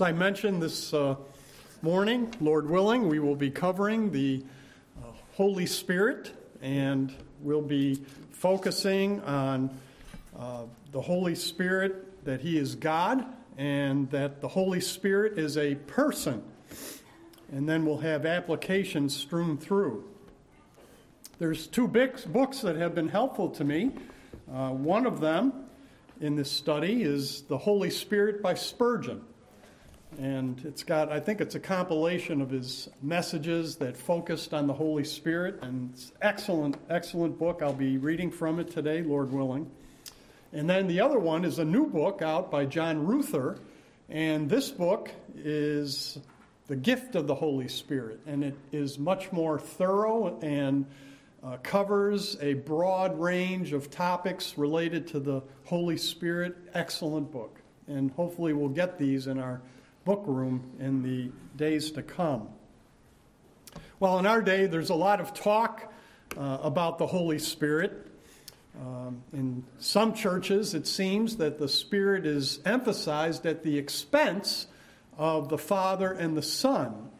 As I mentioned this uh, morning, Lord willing, we will be covering the uh, Holy Spirit and we'll be focusing on uh, the Holy Spirit, that He is God, and that the Holy Spirit is a person. And then we'll have applications strewn through. There's two books that have been helpful to me. Uh, one of them in this study is The Holy Spirit by Spurgeon. And it's got, I think it's a compilation of his messages that focused on the Holy Spirit. And it's excellent, excellent book. I'll be reading from it today, Lord willing. And then the other one is a new book out by John Ruther. And this book is The Gift of the Holy Spirit. And it is much more thorough and uh, covers a broad range of topics related to the Holy Spirit. Excellent book. And hopefully we'll get these in our book room in the days to come. Well, in our day, there's a lot of talk uh, about the Holy Spirit. Um, in some churches, it seems that the Spirit is emphasized at the expense of the Father and the Son.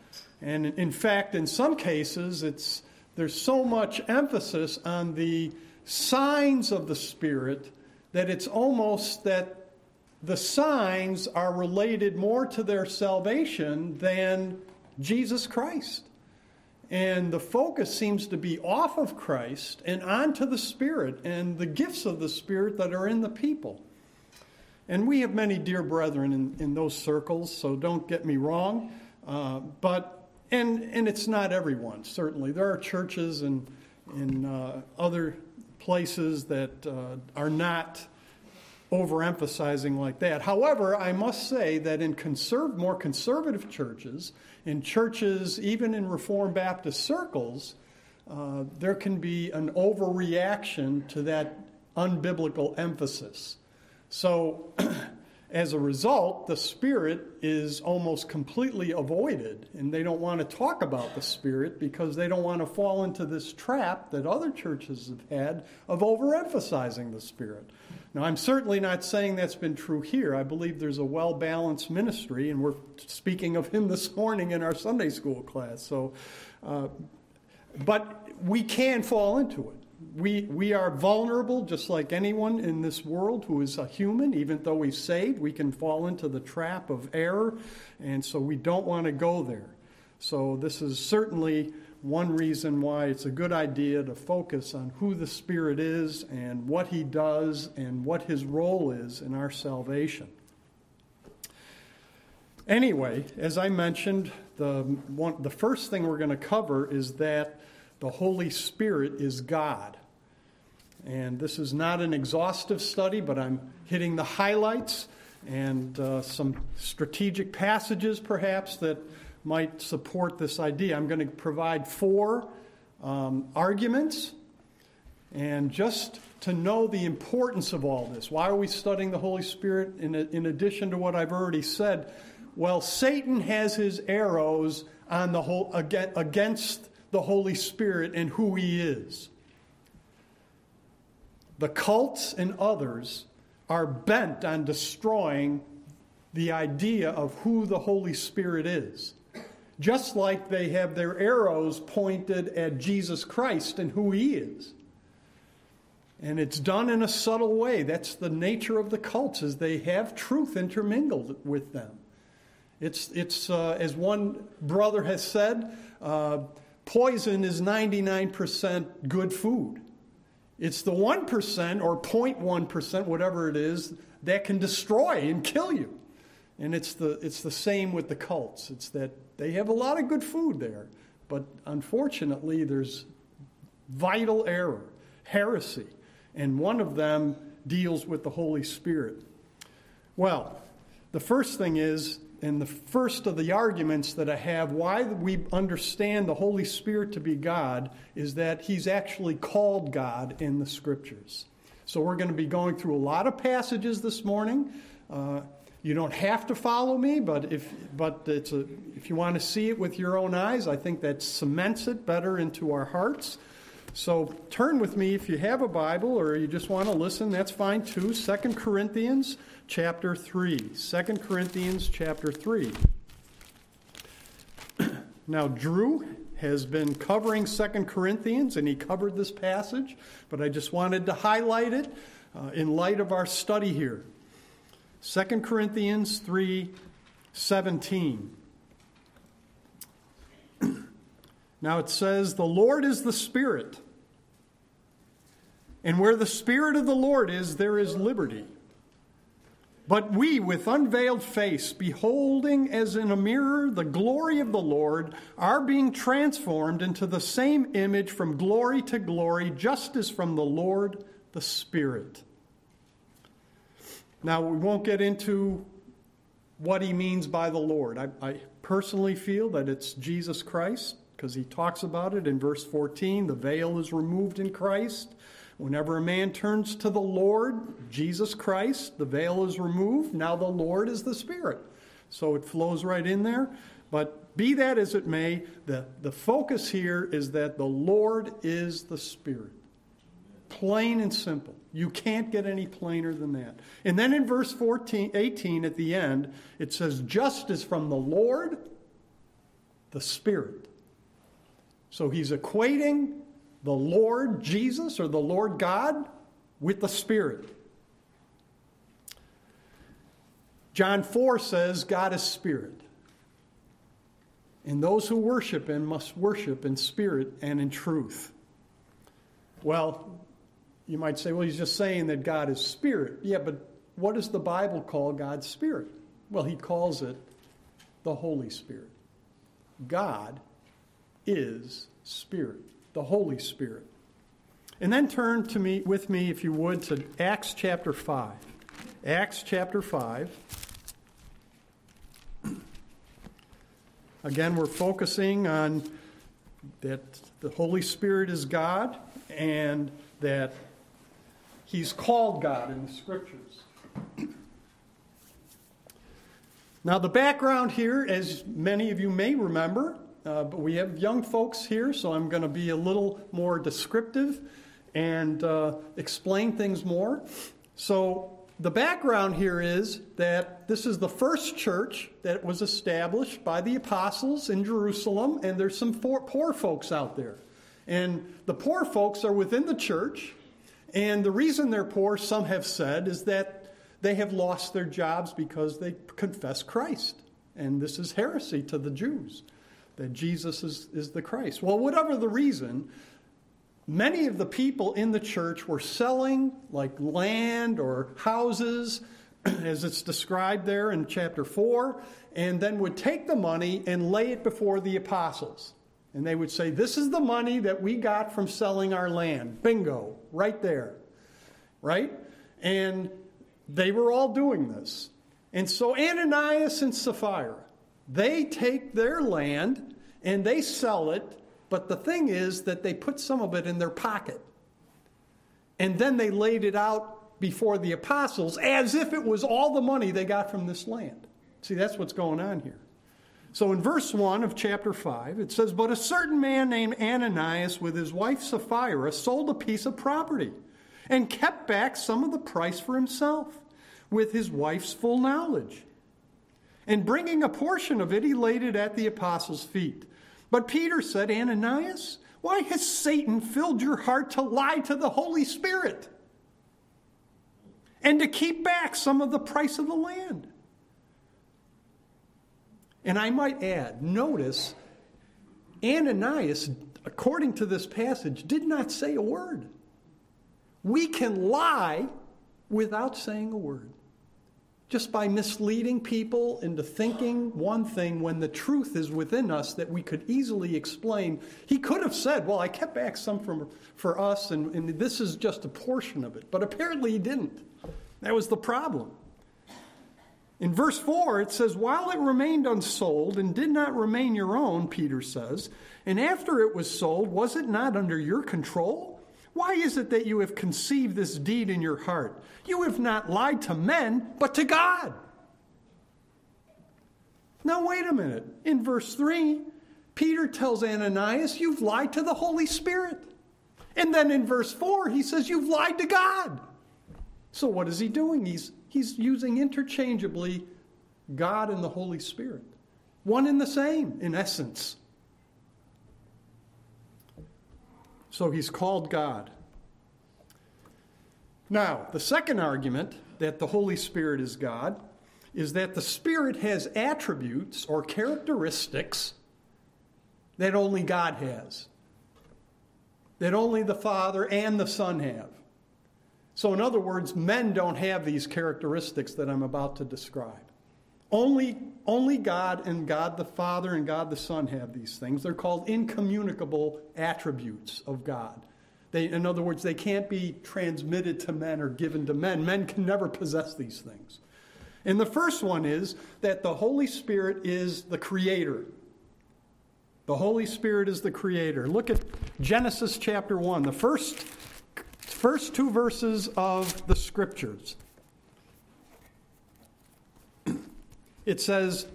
And in fact, in some cases, it's, there's so much emphasis on the signs of the Spirit that it's almost that the signs are related more to their salvation than Jesus Christ. And the focus seems to be off of Christ and onto the Spirit and the gifts of the Spirit that are in the people. And we have many dear brethren in, in those circles, so don't get me wrong. Uh, but, and, and it's not everyone, certainly. There are churches and in uh, other places that uh, are not overemphasizing like that. However, I must say that in conserv- more conservative churches, in churches, even in Reformed Baptist circles, uh, there can be an overreaction to that unbiblical emphasis. So, as a result, the Spirit is almost completely avoided, and they don't want to talk about the Spirit because they don't want to fall into this trap that other churches have had of overemphasizing the Spirit. Now, I'm certainly not saying that's been true here. I believe there's a well balanced ministry, and we're speaking of him this morning in our Sunday school class. So, uh, but we can fall into it. We, we are vulnerable just like anyone in this world who is a human. Even though we've saved, we can fall into the trap of error, and so we don't want to go there. So, this is certainly one reason why it's a good idea to focus on who the Spirit is and what He does and what His role is in our salvation. Anyway, as I mentioned, the, one, the first thing we're going to cover is that the Holy Spirit is God. And this is not an exhaustive study, but I'm hitting the highlights and uh, some strategic passages, perhaps, that might support this idea. I'm going to provide four um, arguments. And just to know the importance of all this, why are we studying the Holy Spirit in, in addition to what I've already said? Well, Satan has his arrows on the whole, against the Holy Spirit and who he is. The cults and others are bent on destroying the idea of who the Holy Spirit is just like they have their arrows pointed at Jesus Christ and who he is. And it's done in a subtle way. That's the nature of the cults, is they have truth intermingled with them. It's, it's uh, as one brother has said, uh, poison is 99% good food. It's the 1% or 0.1%, whatever it is, that can destroy and kill you. And it's the, it's the same with the cults. It's that they have a lot of good food there, but unfortunately, there's vital error, heresy, and one of them deals with the Holy Spirit. Well, the first thing is, and the first of the arguments that I have why we understand the Holy Spirit to be God is that He's actually called God in the Scriptures. So we're going to be going through a lot of passages this morning. Uh, you don't have to follow me, but if but it's a, if you want to see it with your own eyes, I think that cements it better into our hearts. So turn with me if you have a Bible or you just want to listen, that's fine too. 2 Corinthians chapter 3. 2 Corinthians chapter 3. now, Drew has been covering 2 Corinthians and he covered this passage, but I just wanted to highlight it uh, in light of our study here. 2 Corinthians 3 17. now it says, The Lord is the Spirit. And where the Spirit of the Lord is, there is liberty. But we, with unveiled face, beholding as in a mirror the glory of the Lord, are being transformed into the same image from glory to glory, just as from the Lord the Spirit. Now, we won't get into what he means by the Lord. I, I personally feel that it's Jesus Christ because he talks about it in verse 14. The veil is removed in Christ. Whenever a man turns to the Lord, Jesus Christ, the veil is removed. Now the Lord is the Spirit. So it flows right in there. But be that as it may, the, the focus here is that the Lord is the Spirit. Plain and simple. You can't get any plainer than that. And then in verse 14, 18 at the end, it says, just as from the Lord, the Spirit. So he's equating the Lord Jesus or the Lord God with the Spirit. John 4 says, God is Spirit. And those who worship Him must worship in spirit and in truth. Well, you might say, well, he's just saying that God is spirit. Yeah, but what does the Bible call God's spirit? Well, he calls it the Holy Spirit. God is spirit, the Holy Spirit. And then turn to me with me, if you would, to Acts chapter 5. Acts chapter 5. Again, we're focusing on that the Holy Spirit is God and that He's called God in the scriptures. Now, the background here, as many of you may remember, uh, but we have young folks here, so I'm going to be a little more descriptive and uh, explain things more. So, the background here is that this is the first church that was established by the apostles in Jerusalem, and there's some poor folks out there. And the poor folks are within the church, and the reason they're poor, some have said, is that they have lost their jobs because they confess Christ. And this is heresy to the Jews, that Jesus is, is the Christ. Well, whatever the reason, many of the people in the church were selling like land or houses, as it's described there in chapter 4, and then would take the money and lay it before the apostles. And they would say, This is the money that we got from selling our land. Bingo, right there. Right? And they were all doing this. And so Ananias and Sapphira, they take their land and they sell it, but the thing is that they put some of it in their pocket. And then they laid it out before the apostles as if it was all the money they got from this land. See, that's what's going on here. So in verse 1 of chapter 5, it says, But a certain man named Ananias with his wife Sapphira sold a piece of property and kept back some of the price for himself with his wife's full knowledge. And bringing a portion of it, he laid it at the apostles' feet. But Peter said, Ananias, why has Satan filled your heart to lie to the Holy Spirit and to keep back some of the price of the land? And I might add, notice, Ananias, according to this passage, did not say a word. We can lie without saying a word. Just by misleading people into thinking one thing when the truth is within us that we could easily explain. He could have said, Well, I kept back some from, for us, and, and this is just a portion of it. But apparently he didn't. That was the problem. In verse 4, it says, While it remained unsold and did not remain your own, Peter says, and after it was sold, was it not under your control? Why is it that you have conceived this deed in your heart? You have not lied to men, but to God. Now, wait a minute. In verse 3, Peter tells Ananias, You've lied to the Holy Spirit. And then in verse 4, he says, You've lied to God. So what is he doing? He's, he's using interchangeably God and the Holy Spirit. One and the same, in essence. So he's called God. Now, the second argument that the Holy Spirit is God is that the Spirit has attributes or characteristics that only God has, that only the Father and the Son have. So, in other words, men don't have these characteristics that I'm about to describe. Only, only God and God the Father and God the Son have these things. They're called incommunicable attributes of God. They, in other words, they can't be transmitted to men or given to men. Men can never possess these things. And the first one is that the Holy Spirit is the creator. The Holy Spirit is the creator. Look at Genesis chapter 1, the first, first two verses of the scriptures. It says,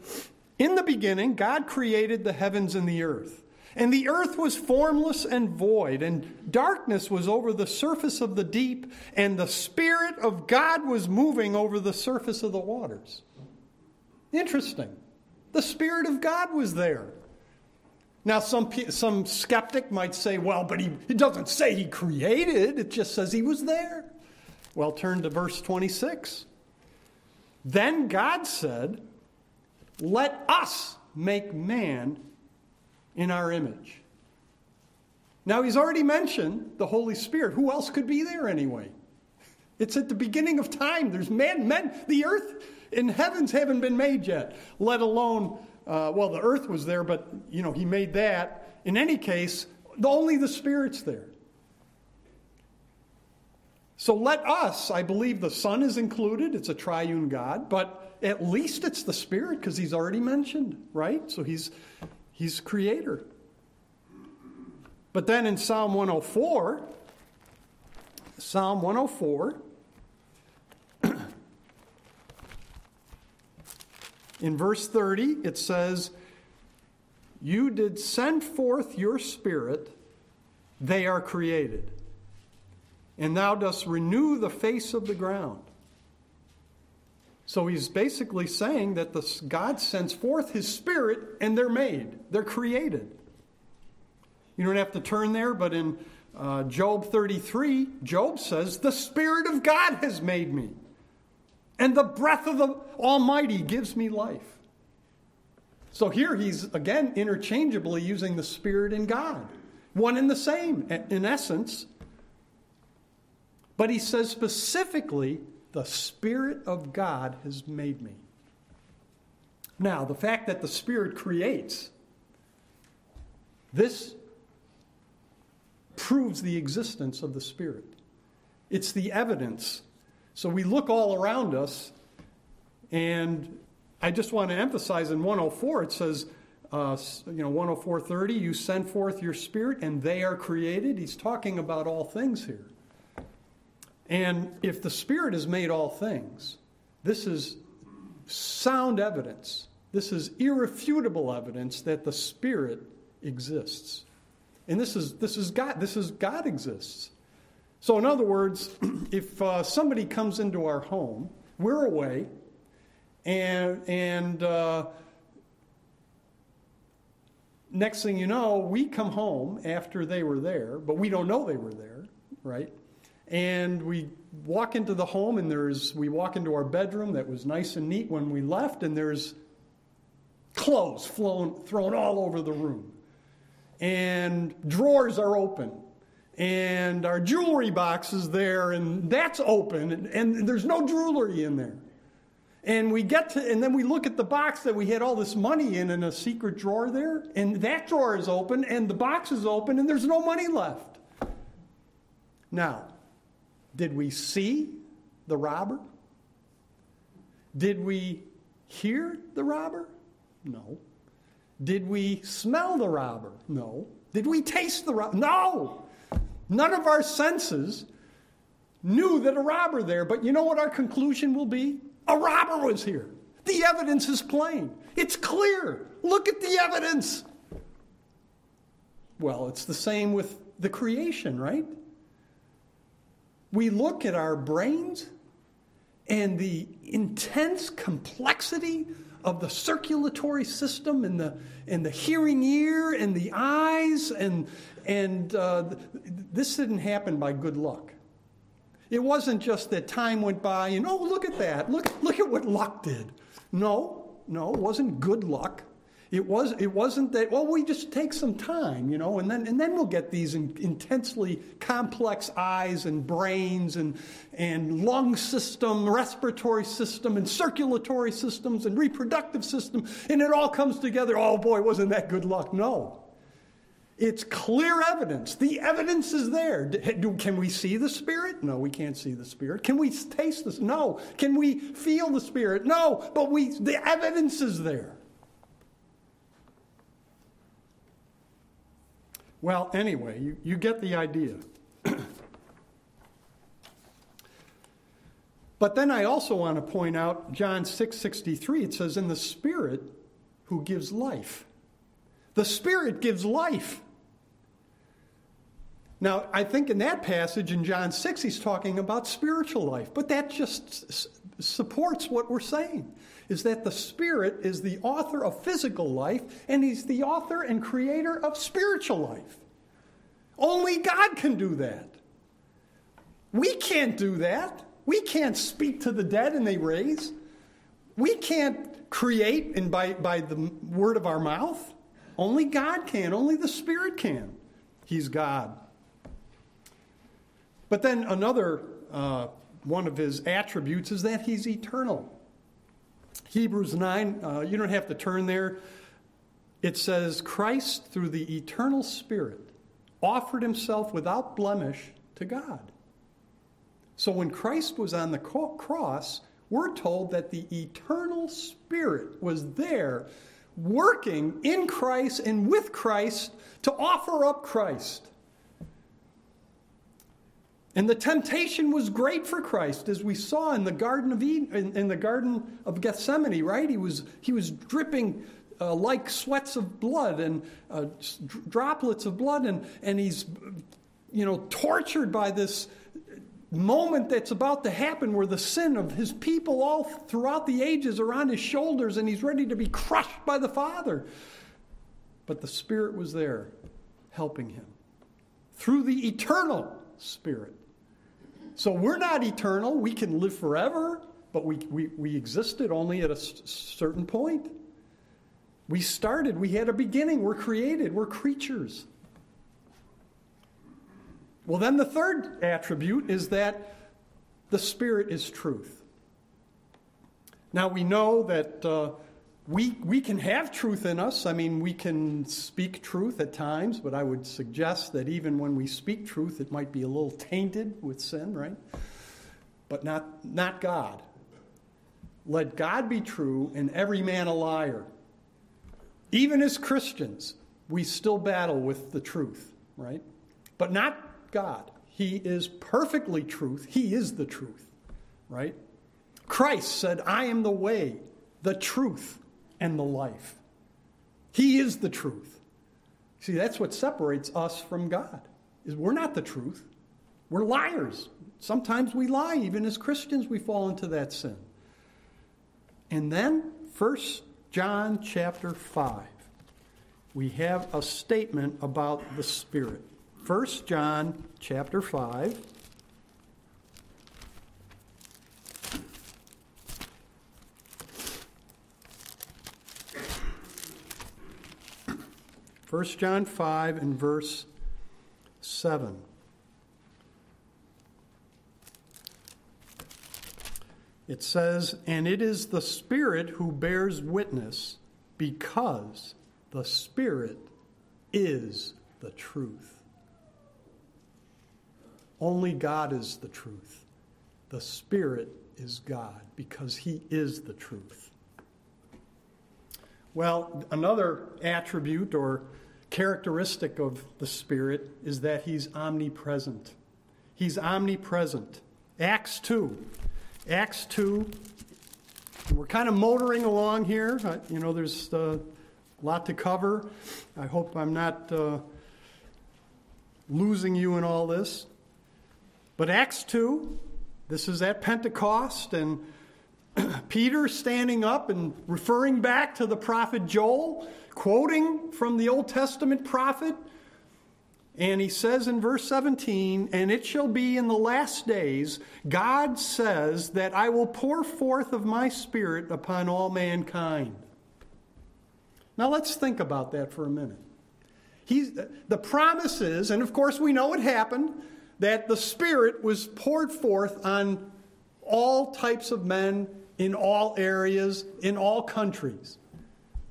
In the beginning, God created the heavens and the earth. And the earth was formless and void, and darkness was over the surface of the deep, and the Spirit of God was moving over the surface of the waters. Interesting. The Spirit of God was there. Now, some, some skeptic might say, well, but he, it doesn't say he created, it just says he was there. Well, turn to verse 26. Then God said, Let us make man in our image. Now, he's already mentioned the Holy Spirit. Who else could be there anyway? It's at the beginning of time. There's man, men, the earth and heavens haven't been made yet, let alone, uh, well, the earth was there, but, you know, he made that. In any case, only the Spirit's there. So let us, I believe the Son is included, it's a triune God, but at least it's the Spirit because he's already mentioned, right? So he's He's creator. But then in Psalm 104, Psalm 104, in verse 30, it says, You did send forth your spirit, they are created. And thou dost renew the face of the ground. So he's basically saying that the, God sends forth his spirit and they're made, they're created. You don't have to turn there, but in uh, Job 33, Job says, The Spirit of God has made me, and the breath of the Almighty gives me life. So here he's again interchangeably using the Spirit and God, one and the same in essence. But he says specifically the Spirit of God has made me. Now, the fact that the Spirit creates, this proves the existence of the Spirit. It's the evidence. So we look all around us, and I just want to emphasize in 104, it says, uh, you know, 104.30, you send forth your Spirit, and they are created. He's talking about all things here. And if the Spirit has made all things, this is sound evidence. This is irrefutable evidence that the Spirit exists. And this is, this is God. This is God exists. So, in other words, if uh, somebody comes into our home, we're away, and, and uh, next thing you know, we come home after they were there, but we don't know they were there, right? And we walk into the home, and there's, we walk into our bedroom that was nice and neat when we left, and there's clothes flown, thrown all over the room. And drawers are open. And our jewelry box is there, and that's open, and, and there's no jewelry in there. And we get to, and then we look at the box that we had all this money in in a secret drawer there, and that drawer is open, and the box is open, and there's no money left. Now, did we see the robber? Did we hear the robber? No. Did we smell the robber? No. Did we taste the robber? No. None of our senses knew that a robber there, but you know what our conclusion will be? A robber was here. The evidence is plain. It's clear. Look at the evidence. Well, it's the same with the creation, right? We look at our brains and the intense complexity of the circulatory system and the, and the hearing ear and the eyes, and, and uh, this didn't happen by good luck. It wasn't just that time went by and, oh, look at that. Look, look at what luck did. No, no, it wasn't good luck. It, was, it wasn't that, well, we just take some time, you know, and then, and then we'll get these in, intensely complex eyes and brains and, and lung system, respiratory system, and circulatory systems and reproductive system, and it all comes together. Oh boy, wasn't that good luck? No. It's clear evidence. The evidence is there. Can we see the Spirit? No, we can't see the Spirit. Can we taste this? No. Can we feel the Spirit? No. But we, the evidence is there. Well, anyway, you, you get the idea. but then I also want to point out John 6:63 it says in the spirit who gives life. The spirit gives life. Now, I think in that passage in John 6 he's talking about spiritual life, but that just supports what we're saying is that the Spirit is the author of physical life, and He's the author and creator of spiritual life. Only God can do that. We can't do that. We can't speak to the dead and they raise. We can't create and by, by the word of our mouth. Only God can. Only the Spirit can. He's God. But then another uh, one of his attributes is that he's eternal. Hebrews 9, uh, you don't have to turn there. It says, Christ, through the eternal Spirit, offered himself without blemish to God. So when Christ was on the cross, we're told that the eternal Spirit was there working in Christ and with Christ to offer up Christ. And the temptation was great for Christ, as we saw in the Garden of Eden, in, in the Garden of Gethsemane, right? He was, he was dripping uh, like sweats of blood and uh, droplets of blood, and, and he's, you know, tortured by this moment that's about to happen where the sin of his people all throughout the ages are on his shoulders, and he's ready to be crushed by the Father. But the Spirit was there helping him through the eternal Spirit. So we're not eternal. We can live forever, but we, we, we existed only at a s- certain point. We started, we had a beginning, we're created, we're creatures. Well, then the third attribute is that the Spirit is truth. Now we know that uh, we, we can have truth in us. I mean, we can speak truth at times, but I would suggest that even when we speak truth, it might be a little tainted with sin, right? But not, not God. Let God be true and every man a liar. Even as Christians, we still battle with the truth, right? But not God. He is perfectly truth. He is the truth, right? Christ said, I am the way, the truth, and the life. He is the truth. See, that's what separates us from God. Is we're not the truth. We're liars. Sometimes we lie. Even as Christians, we fall into that sin. And then, First John chapter 5, we have a statement about the Spirit. 1 John chapter 5. First John 5 and verse 7. It says, And it is the Spirit who bears witness, because the Spirit is the truth. Only God is the truth. The Spirit is God, because He is the truth. Well, another attribute or characteristic of the Spirit is that He's omnipresent. He's omnipresent. Acts 2 Acts 2. We're kind of motoring along here. You know, there's a lot to cover. I hope I'm not uh, losing you in all this. But Acts 2, this is at Pentecost, and Peter standing up and referring back to the prophet Joel, quoting from the Old Testament prophet. And he says in verse 17, And it shall be in the last days, God says, that I will pour forth of my Spirit upon all mankind. Now let's think about that for a minute. He's, the promise is, and of course we know it happened, that the Spirit was poured forth on all types of men in all areas, in all countries,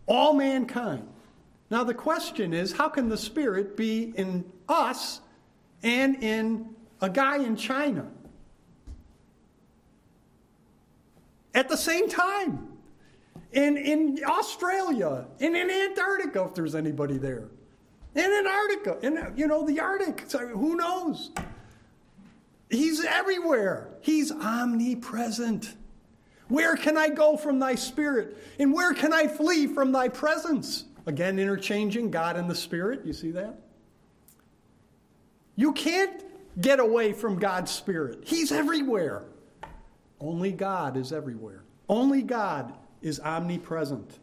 all mankind. Now the question is how can the Spirit be in us and in a guy in China at the same time? In, in Australia, and in Antarctica, if there's anybody there, in Antarctica, in you know the Arctic. So who knows? He's everywhere. He's omnipresent. Where can I go from thy spirit? And where can I flee from thy presence? Again, interchanging God and the Spirit. You see that? You can't get away from God's Spirit. He's everywhere. Only God is everywhere. Only God is omnipresent.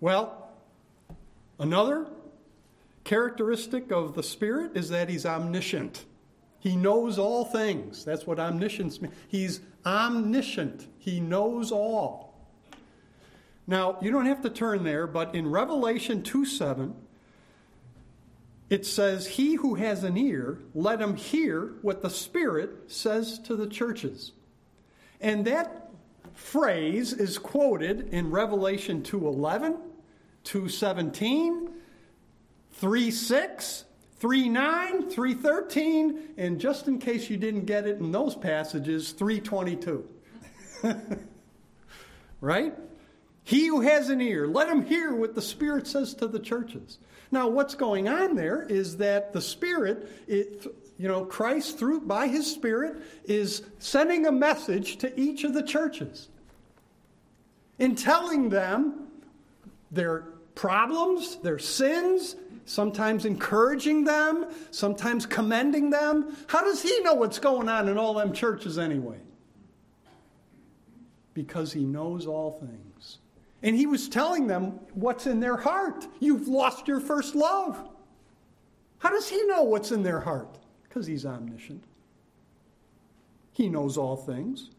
Well, another characteristic of the Spirit is that He's omniscient. He knows all things. That's what omniscience means. He's omniscient, He knows all. Now, you don't have to turn there, but in Revelation 2 7, it says, He who has an ear, let him hear what the Spirit says to the churches. And that phrase is quoted in Revelation 2:11, 2:17, 3:6, 3:9, 3:13, and just in case you didn't get it in those passages, 3:22. right? He who has an ear, let him hear what the Spirit says to the churches. Now, what's going on there is that the Spirit, it, you know, Christ, through by His Spirit, is sending a message to each of the churches in telling them their problems, their sins, sometimes encouraging them, sometimes commending them. How does He know what's going on in all them churches anyway? Because He knows all things. And he was telling them what's in their heart. You've lost your first love. How does he know what's in their heart? Because he's omniscient. He knows all things.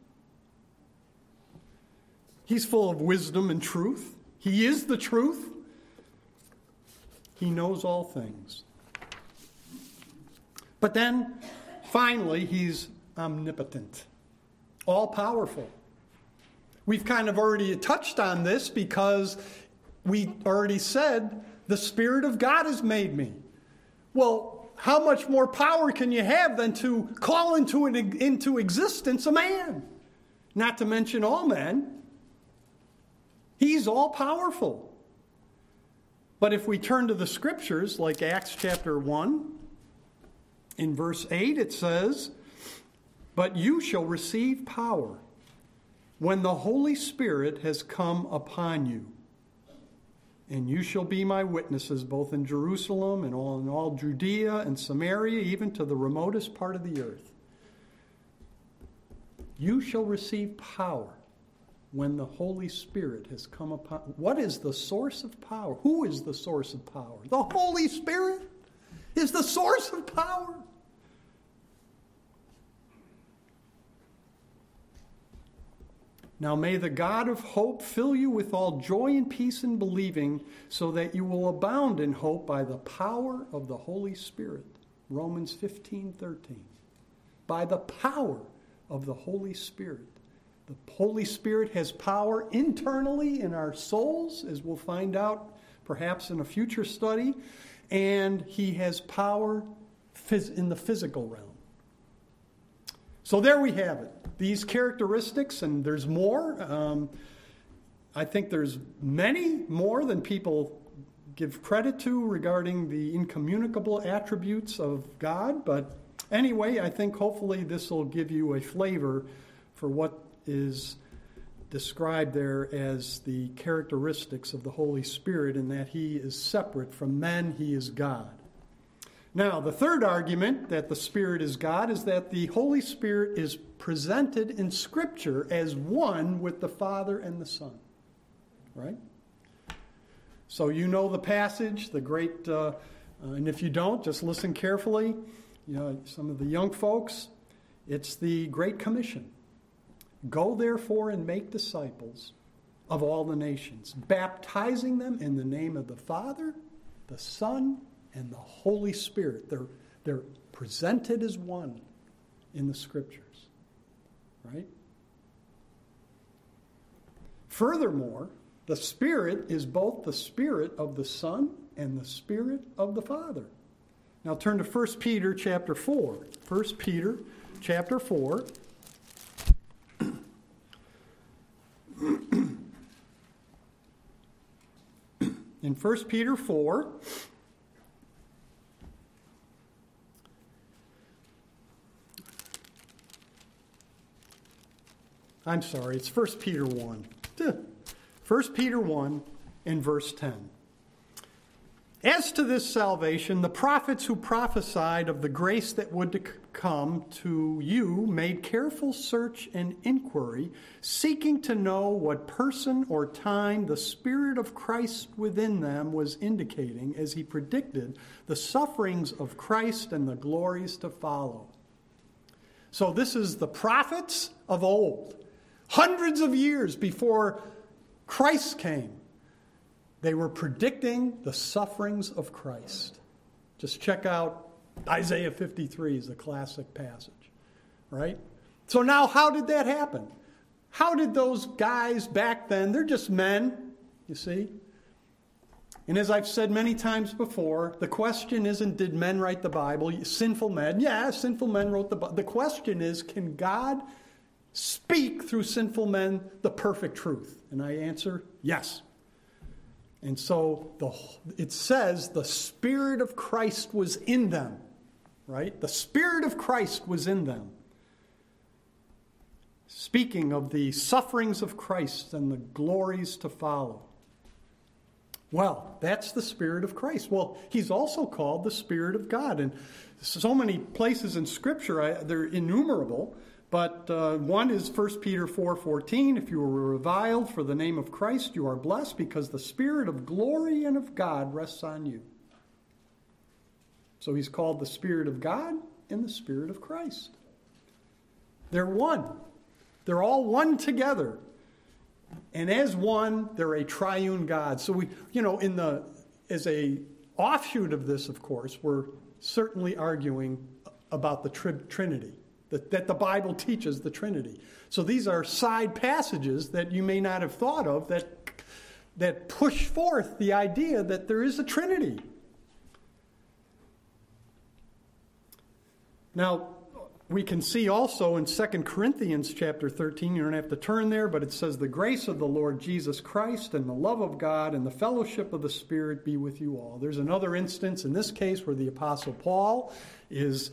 He's full of wisdom and truth. He is the truth. He knows all things. But then, finally, he's omnipotent, all powerful. We've kind of already touched on this because we already said, The Spirit of God has made me. Well, how much more power can you have than to call into, an, into existence a man? Not to mention all men. He's all powerful. But if we turn to the scriptures, like Acts chapter 1, in verse 8, it says, But you shall receive power when the Holy Spirit has come upon you. And you shall be my witnesses both in Jerusalem and all in all Judea and Samaria, even to the remotest part of the earth. You shall receive power when the Holy Spirit has come upon. What is the source of power? Who is the source of power? The Holy Spirit is the source of power. Now may the God of hope fill you with all joy and peace in believing, so that you will abound in hope by the power of the Holy Spirit. Romans 15 13. By the power of the Holy Spirit. The Holy Spirit has power internally in our souls, as we'll find out perhaps in a future study, and he has power in the physical realm. So there we have it these characteristics, and there's more. Um, I think there's many more than people give credit to regarding the incommunicable attributes of God. But anyway, I think hopefully this will give you a flavor for what is described there as the characteristics of the Holy Spirit, in that He is separate from men, He is God. Now, the third argument that the Spirit is God is that the Holy Spirit is presented in Scripture as one with the Father and the Son. Right? So you know the passage, the great, uh, uh, and if you don't, just listen carefully. You know, some of the young folks, it's the Great Commission. Go therefore and make disciples of all the nations, baptizing them in the name of the Father, the Son, and the Holy Spirit. They're, they're presented as one in the scriptures, right? Furthermore, the Spirit is both the Spirit of the Son and the Spirit of the Father. Now turn to 1 Peter chapter 4. 1 Peter chapter 4. In 1 Peter 4, I'm sorry, it's 1 Peter 1. 1 Peter 1 and verse 10. As to this salvation, the prophets who prophesied of the grace that would come to you made careful search and inquiry, seeking to know what person or time the Spirit of Christ within them was indicating as he predicted the sufferings of Christ and the glories to follow. So, this is the prophets of old, hundreds of years before Christ came. They were predicting the sufferings of Christ. Just check out Isaiah 53 is a classic passage, right? So now how did that happen? How did those guys back then, they're just men, you see? And as I've said many times before, the question isn't did men write the Bible? Sinful men. Yeah, sinful men wrote the Bible. The question is can God speak through sinful men the perfect truth? And I answer yes. And so the, it says the Spirit of Christ was in them, right? The Spirit of Christ was in them. Speaking of the sufferings of Christ and the glories to follow. Well, that's the Spirit of Christ. Well, he's also called the Spirit of God. And so many places in Scripture, I, they're innumerable. But uh, one is 1 Peter 4:14, if you are reviled for the name of Christ, you are blessed because the spirit of glory and of God rests on you. So he's called the spirit of God and the spirit of Christ. They're one. They're all one together. And as one, they're a triune God. So we, you know, in the as a offshoot of this, of course, we're certainly arguing about the tri- Trinity that, that the Bible teaches the Trinity. So these are side passages that you may not have thought of that, that push forth the idea that there is a Trinity. Now, we can see also in 2 Corinthians chapter 13, you don't have to turn there, but it says, The grace of the Lord Jesus Christ and the love of God and the fellowship of the Spirit be with you all. There's another instance in this case where the Apostle Paul is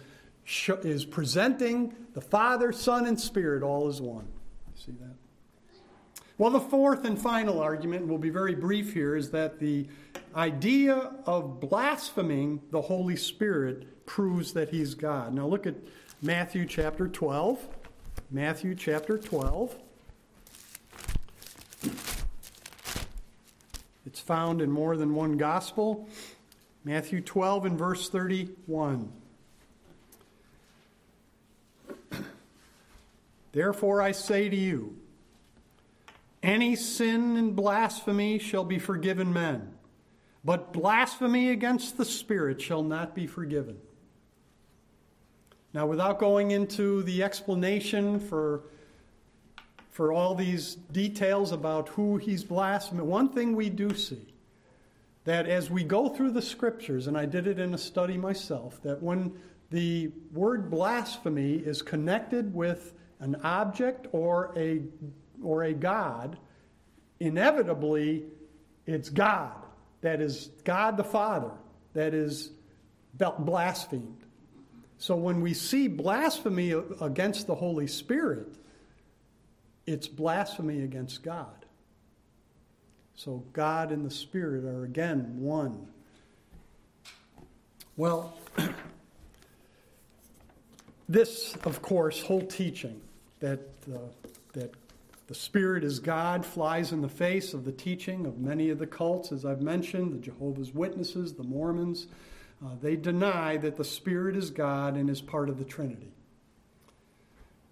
is presenting the Father, Son, and Spirit all as one. See that? Well, the fourth and final argument, and we'll be very brief here, is that the idea of blaspheming the Holy Spirit proves that he's God. Now look at Matthew chapter 12. Matthew chapter 12. It's found in more than one gospel. Matthew 12 and verse 31. Therefore I say to you, any sin and blasphemy shall be forgiven men, but blasphemy against the Spirit shall not be forgiven. Now, without going into the explanation for, for all these details about who he's blaspheming, one thing we do see that as we go through the scriptures, and I did it in a study myself, that when the word blasphemy is connected with an object or a, or a God, inevitably it's God. That is God the Father that is blasphemed. So when we see blasphemy against the Holy Spirit, it's blasphemy against God. So God and the Spirit are again one. Well, this, of course, whole teaching that, uh, that the Spirit is God flies in the face of the teaching of many of the cults, as I've mentioned, the Jehovah's Witnesses, the Mormons. Uh, they deny that the Spirit is God and is part of the Trinity.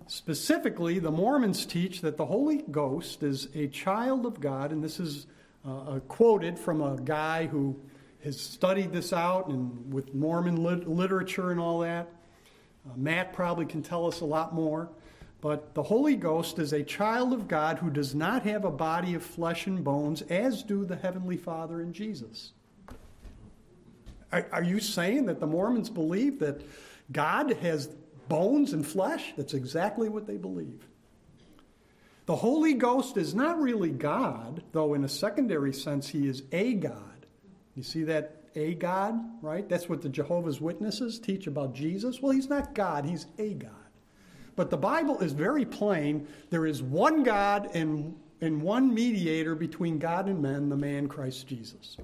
Specifically, the Mormons teach that the Holy Ghost is a child of God, and this is uh, quoted from a guy who has studied this out and with Mormon lit- literature and all that. Uh, Matt probably can tell us a lot more. But the Holy Ghost is a child of God who does not have a body of flesh and bones, as do the Heavenly Father and Jesus. Are, are you saying that the Mormons believe that God has bones and flesh? That's exactly what they believe. The Holy Ghost is not really God, though in a secondary sense he is a God. You see that a God, right? That's what the Jehovah's Witnesses teach about Jesus. Well, he's not God, he's a God. But the Bible is very plain. There is one God and, and one mediator between God and men, the man Christ Jesus.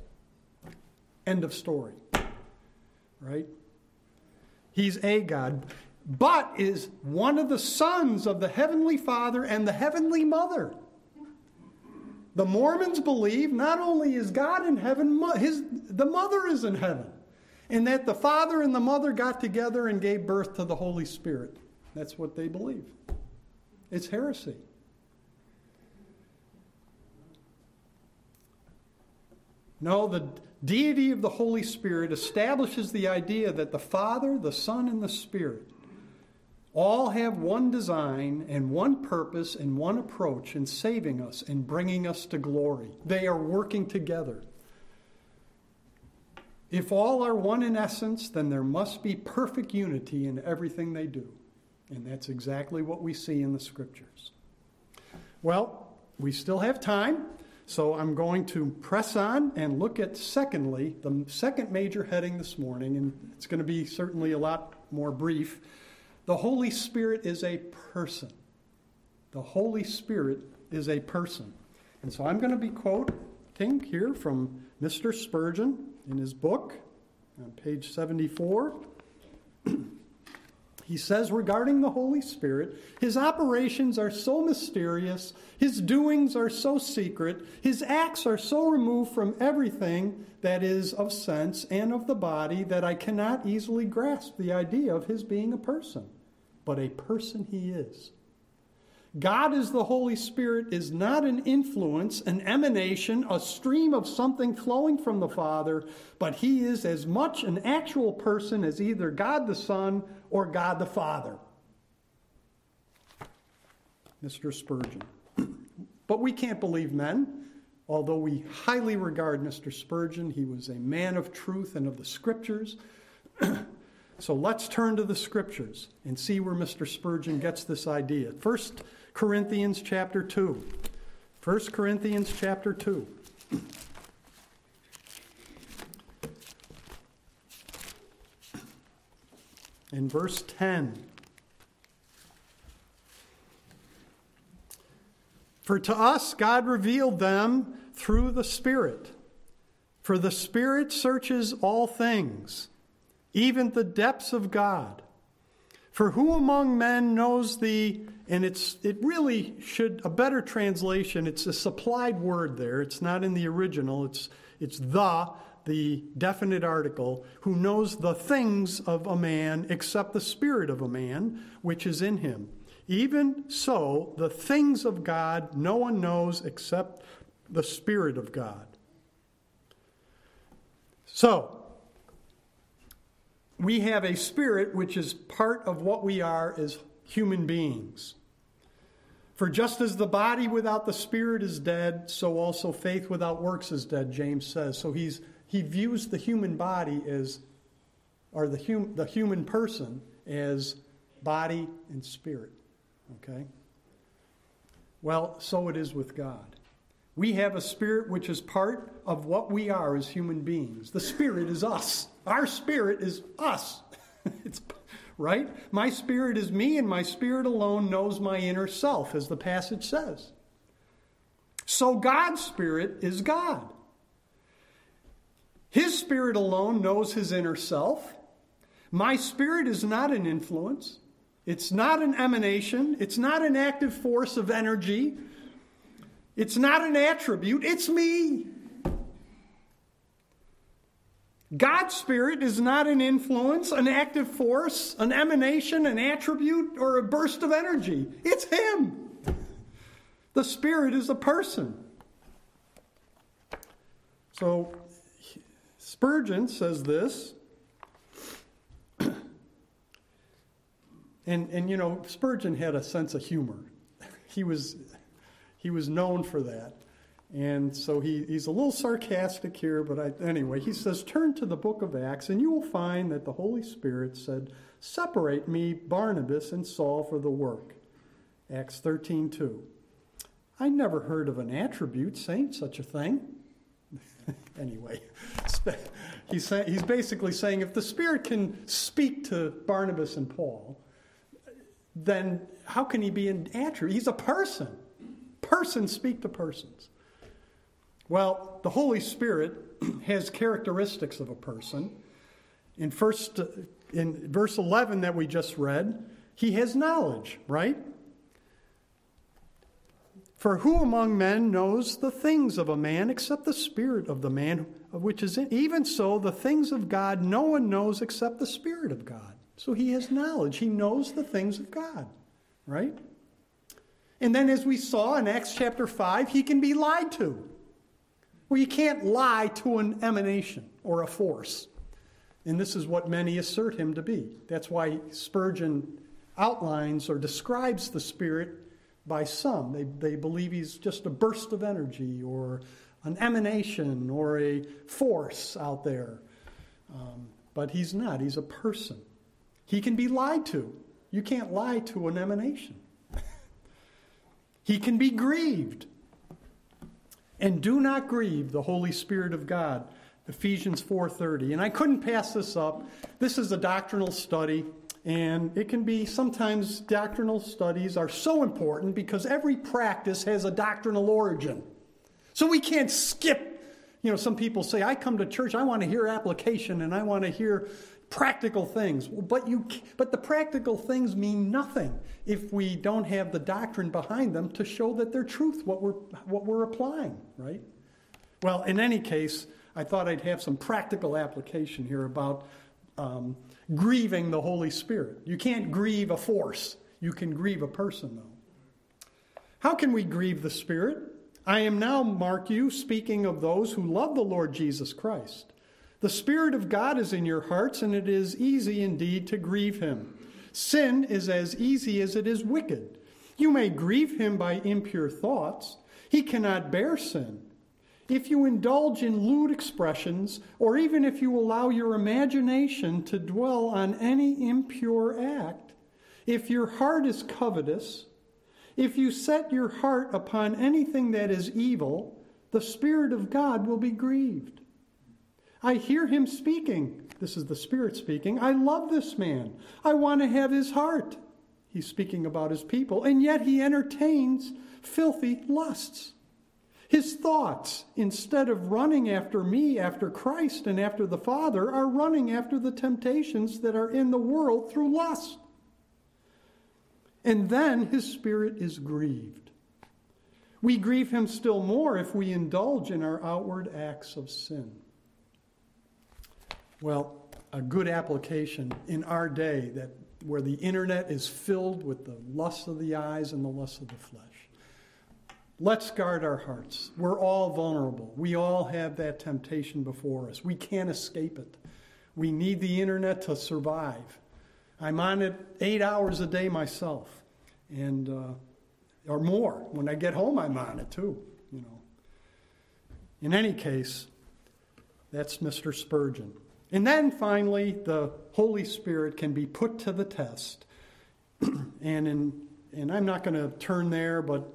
End of story. Right? He's a God but is one of the sons of the Heavenly Father and the Heavenly Mother. The Mormons believe not only is God in heaven, his, the mother is in heaven, and that the Father and the Mother got together and gave birth to the Holy Spirit. That's what they believe. It's heresy. No, the deity of the Holy Spirit establishes the idea that the Father, the Son, and the Spirit all have one design and one purpose and one approach in saving us and bringing us to glory. They are working together. If all are one in essence, then there must be perfect unity in everything they do. And that's exactly what we see in the scriptures. Well, we still have time, so I'm going to press on and look at, secondly, the second major heading this morning, and it's going to be certainly a lot more brief the Holy Spirit is a person. The Holy Spirit is a person. And so I'm going to be quoting here from Mr. Spurgeon in his book on page 74. he says regarding the Holy Spirit, his operations are so mysterious, his doings are so secret, his acts are so removed from everything that is of sense and of the body that I cannot easily grasp the idea of his being a person, but a person he is. God as the Holy Spirit is not an influence, an emanation, a stream of something flowing from the Father, but he is as much an actual person as either God the Son or God the Father. Mr. Spurgeon. but we can't believe men. Although we highly regard Mr. Spurgeon, he was a man of truth and of the scriptures. so let's turn to the scriptures and see where Mr. Spurgeon gets this idea. First Corinthians chapter 2. 1 Corinthians chapter 2. In verse 10. For to us God revealed them through the Spirit. For the Spirit searches all things, even the depths of God. For who among men knows the, and it's, it really should, a better translation, it's a supplied word there. It's not in the original, it's, it's the, the definite article, who knows the things of a man except the spirit of a man which is in him. Even so, the things of God no one knows except the Spirit of God. So, we have a spirit which is part of what we are as human beings. For just as the body without the spirit is dead, so also faith without works is dead, James says. So he's, he views the human body as, or the, hum, the human person as body and spirit. Okay? Well, so it is with God. We have a spirit which is part of what we are as human beings. The spirit is us. Our spirit is us. it's right? My spirit is me, and my spirit alone knows my inner self, as the passage says. So God's spirit is God. His spirit alone knows his inner self. My spirit is not an influence. It's not an emanation. It's not an active force of energy. It's not an attribute. It's me. God's Spirit is not an influence, an active force, an emanation, an attribute, or a burst of energy. It's Him. The Spirit is a person. So Spurgeon says this. And, and you know, Spurgeon had a sense of humor. He was, he was known for that. And so he, he's a little sarcastic here, but I, anyway, he says, Turn to the book of Acts, and you will find that the Holy Spirit said, Separate me, Barnabas, and Saul for the work. Acts 13 2. I never heard of an attribute saying such a thing. anyway, he's, he's basically saying if the Spirit can speak to Barnabas and Paul, then how can he be an attribute? He's a person. Persons speak to persons. Well, the Holy Spirit has characteristics of a person. In first uh, in verse 11 that we just read, he has knowledge, right? For who among men knows the things of a man except the spirit of the man which is in? Even so, the things of God no one knows except the spirit of God. So he has knowledge. He knows the things of God, right? And then, as we saw in Acts chapter 5, he can be lied to. Well, you can't lie to an emanation or a force. And this is what many assert him to be. That's why Spurgeon outlines or describes the Spirit by some. They, they believe he's just a burst of energy or an emanation or a force out there. Um, but he's not, he's a person. He can be lied to. You can't lie to an emanation. he can be grieved. And do not grieve the Holy Spirit of God. Ephesians 4:30. And I couldn't pass this up. This is a doctrinal study and it can be sometimes doctrinal studies are so important because every practice has a doctrinal origin. So we can't skip you know, some people say, I come to church, I want to hear application and I want to hear practical things. But, you, but the practical things mean nothing if we don't have the doctrine behind them to show that they're truth, what we're, what we're applying, right? Well, in any case, I thought I'd have some practical application here about um, grieving the Holy Spirit. You can't grieve a force, you can grieve a person, though. How can we grieve the Spirit? I am now, mark you, speaking of those who love the Lord Jesus Christ. The Spirit of God is in your hearts, and it is easy indeed to grieve him. Sin is as easy as it is wicked. You may grieve him by impure thoughts. He cannot bear sin. If you indulge in lewd expressions, or even if you allow your imagination to dwell on any impure act, if your heart is covetous, if you set your heart upon anything that is evil, the Spirit of God will be grieved. I hear him speaking. This is the Spirit speaking. I love this man. I want to have his heart. He's speaking about his people, and yet he entertains filthy lusts. His thoughts, instead of running after me, after Christ, and after the Father, are running after the temptations that are in the world through lust. And then his spirit is grieved. We grieve him still more if we indulge in our outward acts of sin. Well, a good application in our day that where the internet is filled with the lust of the eyes and the lust of the flesh. Let's guard our hearts. We're all vulnerable. We all have that temptation before us. We can't escape it. We need the internet to survive. I'm on it eight hours a day myself, and uh, or more. When I get home, I'm on it too. You know. In any case, that's Mr. Spurgeon. And then finally, the Holy Spirit can be put to the test. and, in, and I'm not going to turn there, but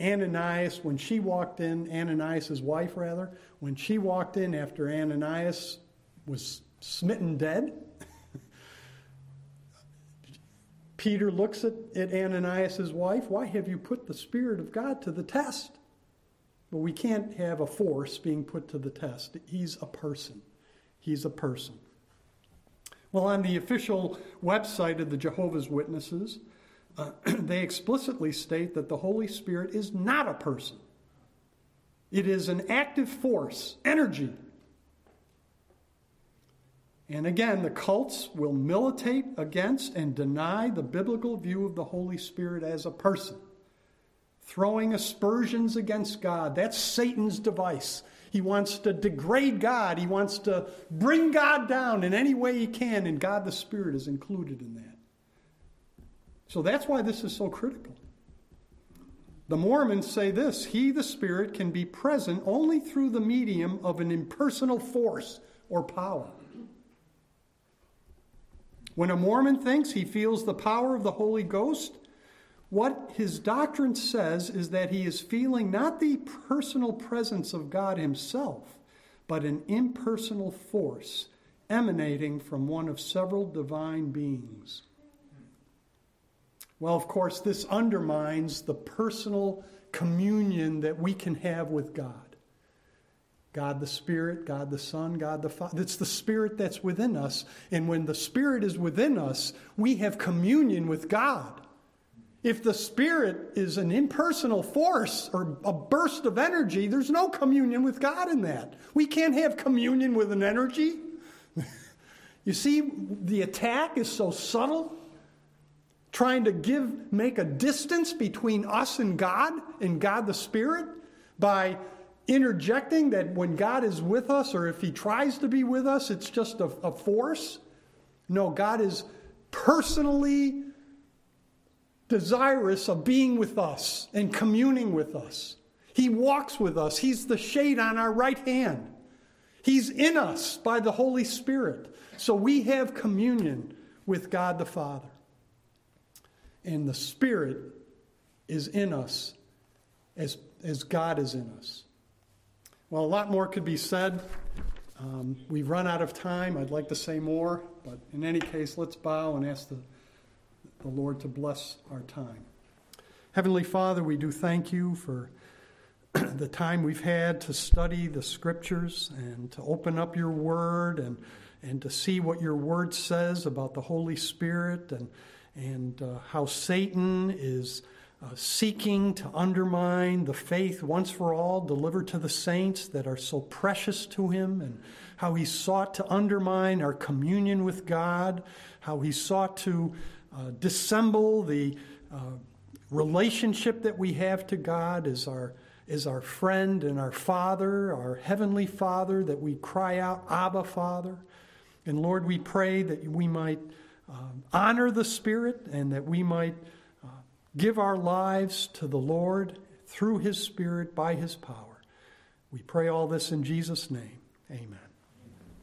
Ananias, when she walked in, Ananias' wife rather, when she walked in after Ananias was smitten dead, Peter looks at, at Ananias' wife. Why have you put the Spirit of God to the test? But we can't have a force being put to the test. He's a person. He's a person. Well, on the official website of the Jehovah's Witnesses, they explicitly state that the Holy Spirit is not a person. It is an active force, energy. And again, the cults will militate against and deny the biblical view of the Holy Spirit as a person, throwing aspersions against God. That's Satan's device. He wants to degrade God. He wants to bring God down in any way he can, and God the Spirit is included in that. So that's why this is so critical. The Mormons say this He, the Spirit, can be present only through the medium of an impersonal force or power. When a Mormon thinks he feels the power of the Holy Ghost, what his doctrine says is that he is feeling not the personal presence of God himself, but an impersonal force emanating from one of several divine beings. Well, of course, this undermines the personal communion that we can have with God. God the Spirit, God the Son, God the Father. It's the Spirit that's within us. And when the Spirit is within us, we have communion with God. If the Spirit is an impersonal force or a burst of energy, there's no communion with God in that. We can't have communion with an energy. you see, the attack is so subtle, trying to give, make a distance between us and God and God the Spirit by interjecting that when God is with us or if He tries to be with us, it's just a, a force. No, God is personally desirous of being with us and communing with us. He walks with us, He's the shade on our right hand. He's in us by the Holy Spirit. So we have communion with God the Father. And the Spirit is in us as, as God is in us. Well, a lot more could be said. Um, we've run out of time. I'd like to say more, but in any case, let's bow and ask the the Lord to bless our time. Heavenly Father, we do thank you for the time we've had to study the scriptures and to open up your word and, and to see what your word says about the Holy Spirit and, and uh, how Satan is uh, seeking to undermine the faith once for all delivered to the saints that are so precious to him, and how he sought to undermine our communion with God, how he sought to uh, dissemble the uh, relationship that we have to God as our, as our friend and our Father, our Heavenly Father, that we cry out, Abba, Father. And Lord, we pray that we might um, honor the Spirit and that we might uh, give our lives to the Lord through His Spirit by His power. We pray all this in Jesus' name. Amen.